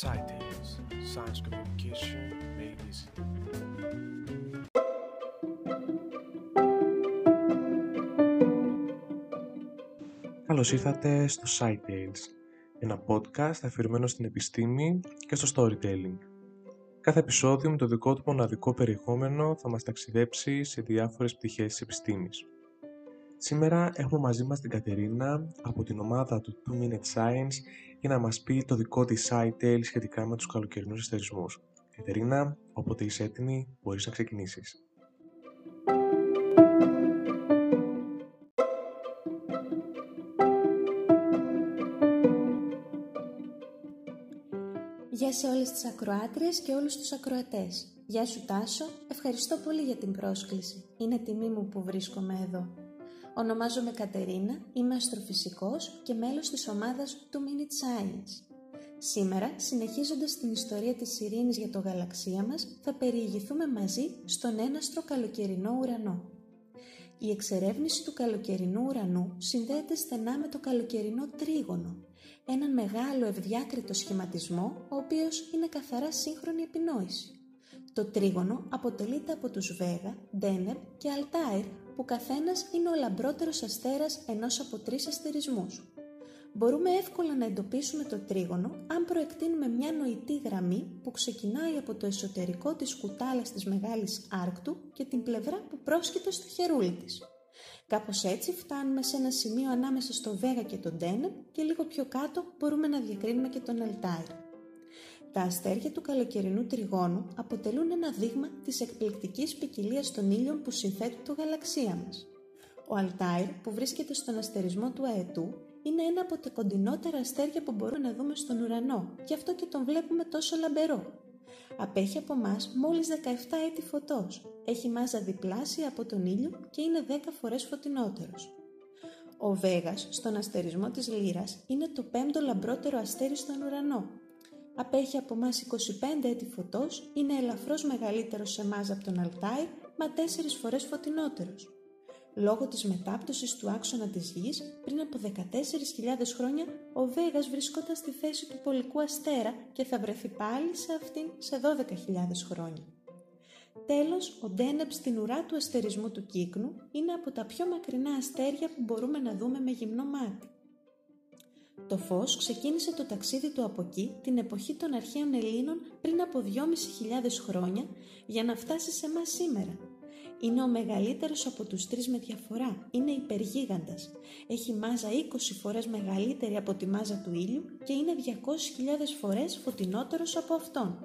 SciTales, Science Communication made easy. Καλώς ήρθατε στο SciTales, ένα podcast αφιερωμένο στην επιστήμη και στο storytelling. Κάθε επεισόδιο με το δικό του μοναδικό περιεχόμενο θα μας ταξιδέψει σε διάφορες πτυχές της επιστήμης. Σήμερα έχουμε μαζί μας την Κατερίνα από την ομάδα του 2 Minute Science για να μας πει το δικό της site σχετικά με τους καλοκαιρινούς αστερισμούς. Κατερίνα, όποτε είσαι έτοιμη, μπορείς να ξεκινήσεις. Γεια σε όλες τις ακροάτριες και όλους τους ακροατές. Γεια σου Τάσο, ευχαριστώ πολύ για την πρόσκληση. Είναι τιμή μου που βρίσκομαι εδώ. Ονομάζομαι Κατερίνα, είμαι αστροφυσικός και μέλος της ομάδας του Minute Science. Σήμερα, συνεχίζοντας την ιστορία της ειρήνης για το γαλαξία μας, θα περιηγηθούμε μαζί στον έναστρο καλοκαιρινό ουρανό. Η εξερεύνηση του καλοκαιρινού ουρανού συνδέεται στενά με το καλοκαιρινό τρίγωνο, έναν μεγάλο ευδιάκριτο σχηματισμό, ο οποίος είναι καθαρά σύγχρονη επινόηση. Το τρίγωνο αποτελείται από τους Βέγα, Ντένερ και Αλτάιρ που καθένας είναι ο λαμπρότερος αστέρας ενός από τρεις αστερισμούς. Μπορούμε εύκολα να εντοπίσουμε το τρίγωνο αν προεκτείνουμε μια νοητή γραμμή που ξεκινάει από το εσωτερικό της κουτάλας της Μεγάλης Άρκτου και την πλευρά που πρόσκειται στο χερούλι της. Κάπως έτσι φτάνουμε σε ένα σημείο ανάμεσα στο Βέγα και τον Ντένερ και λίγο πιο κάτω μπορούμε να διακρίνουμε και τον Αλτάιρ. Τα αστέρια του καλοκαιρινού τριγώνου αποτελούν ένα δείγμα της εκπληκτικής ποικιλία των ήλιων που συνθέτουν το γαλαξία μας. Ο Αλτάιρ που βρίσκεται στον αστερισμό του Αετού είναι ένα από τα κοντινότερα αστέρια που μπορούμε να δούμε στον ουρανό, γι' αυτό και τον βλέπουμε τόσο λαμπερό. Απέχει από εμάς μόλις 17 έτη φωτός, έχει μάζα διπλάσια από τον ήλιο και είναι 10 φορές φωτεινότερος. Ο Βέγας, στον αστερισμό της Λύρας, είναι το πέμπτο λαμπρότερο αστέρι στον ουρανό απέχει από μας 25 έτη φωτός, είναι ελαφρώς μεγαλύτερος σε μάζα από τον Αλτάι, μα τέσσερις φορές φωτεινότερος. Λόγω της μετάπτωσης του άξονα της γης, πριν από 14.000 χρόνια, ο Βέγας βρισκόταν στη θέση του πολικού αστέρα και θα βρεθεί πάλι σε αυτήν σε 12.000 χρόνια. Τέλος, ο Ντένεπ στην ουρά του αστερισμού του κύκνου είναι από τα πιο μακρινά αστέρια που μπορούμε να δούμε με γυμνό μάτι. Το φως ξεκίνησε το ταξίδι του από εκεί την εποχή των αρχαίων Ελλήνων πριν από 2.500 χρόνια για να φτάσει σε μας σήμερα. Είναι ο μεγαλύτερος από τους τρεις με διαφορά. Είναι υπεργίγαντας. Έχει μάζα 20 φορές μεγαλύτερη από τη μάζα του ήλιου και είναι 200.000 φορές φωτεινότερος από αυτόν.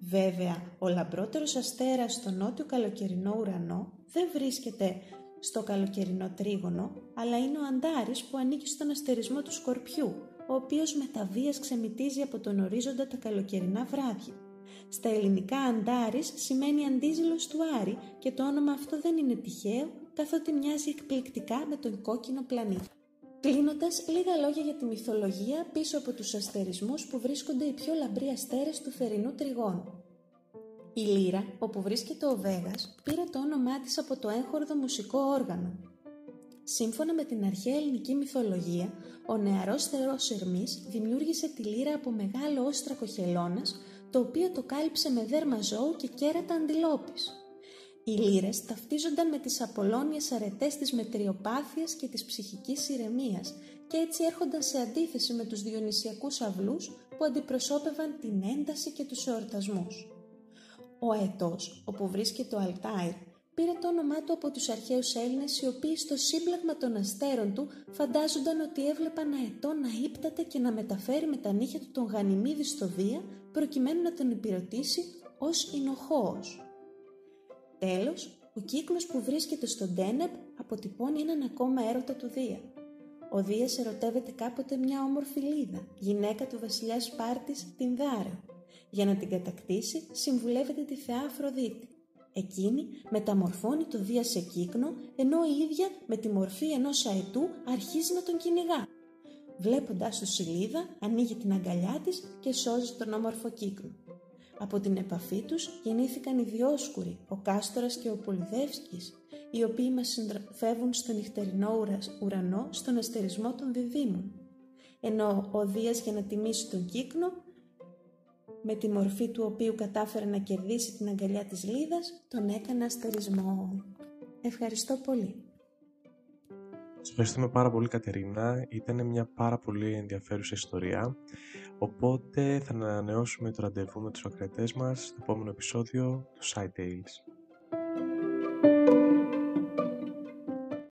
Βέβαια, ο λαμπρότερος αστέρας στο νότιο καλοκαιρινό ουρανό δεν βρίσκεται στο καλοκαιρινό τρίγωνο, αλλά είναι ο Αντάρης που ανήκει στον αστερισμό του Σκορπιού, ο οποίος με τα βίας ξεμητίζει από τον ορίζοντα τα καλοκαιρινά βράδια. Στα ελληνικά Αντάρης σημαίνει αντίζηλος του Άρη και το όνομα αυτό δεν είναι τυχαίο, καθότι μοιάζει εκπληκτικά με τον κόκκινο πλανήτη. Κλείνοντας, λίγα λόγια για τη μυθολογία πίσω από τους αστερισμούς που βρίσκονται οι πιο λαμπροί αστέρες του θερινού τριγώνου. Η λύρα, όπου βρίσκεται ο Βέγας, πήρε το όνομά της από το έγχορδο μουσικό όργανο. Σύμφωνα με την αρχαία ελληνική μυθολογία, ο νεαρός θεός Ερμής δημιούργησε τη λύρα από μεγάλο όστρακο χελώνας, το οποίο το κάλυψε με δέρμα ζώου και κέρατα αντιλόπης. Οι λύρες ταυτίζονταν με τις απολώνιες αρετές της μετριοπάθειας και της ψυχικής ηρεμίας και έτσι έρχονταν σε αντίθεση με τους διονυσιακούς αυλούς που αντιπροσώπευαν την ένταση και τους εορτασμούς. Ο αετός, όπου βρίσκεται ο Αλτάιρ, πήρε το όνομά του από τους αρχαίους Έλληνες οι οποίοι στο σύμπλεγμα των αστέρων του φαντάζονταν ότι έβλεπαν αετό να ύπταται και να μεταφέρει με τα νύχια του τον Γανιμίδη στο Δία προκειμένου να τον υπηρετήσει ως Ινοχώος. Τέλος, ο κύκλος που βρίσκεται στο Ντένεπ αποτυπώνει έναν ακόμα έρωτα του Δία. Ο Δίας ερωτεύεται κάποτε μια όμορφη λίδα, γυναίκα του βασιλιά Σπάρτης, την Δάρεο, για να την κατακτήσει, συμβουλεύεται τη θεά Αφροδίτη. Εκείνη μεταμορφώνει το Δία σε κύκνο, ενώ η ίδια με τη μορφή ενός αετού αρχίζει να τον κυνηγά. Βλέποντας το Σιλίδα, ανοίγει την αγκαλιά της και σώζει τον όμορφο κύκνο. Από την επαφή τους γεννήθηκαν οι Διόσκουροι, ο Κάστορας και ο Πολυδεύσκης, οι οποίοι μας συντροφεύουν στο νυχτερινό ουρανό στον αστερισμό των διδήμων. Ενώ ο Δίας για να τιμήσει τον κύκνο με τη μορφή του οποίου κατάφερε να κερδίσει την αγκαλιά της Λίδας, τον έκανα αστερισμό. Ευχαριστώ πολύ. Σας ευχαριστούμε πάρα πολύ Κατερίνα. Ήταν μια πάρα πολύ ενδιαφέρουσα ιστορία. Οπότε θα ανανεώσουμε το ραντεβού με τους ακρατές μας στο επόμενο επεισόδιο του Side Tales.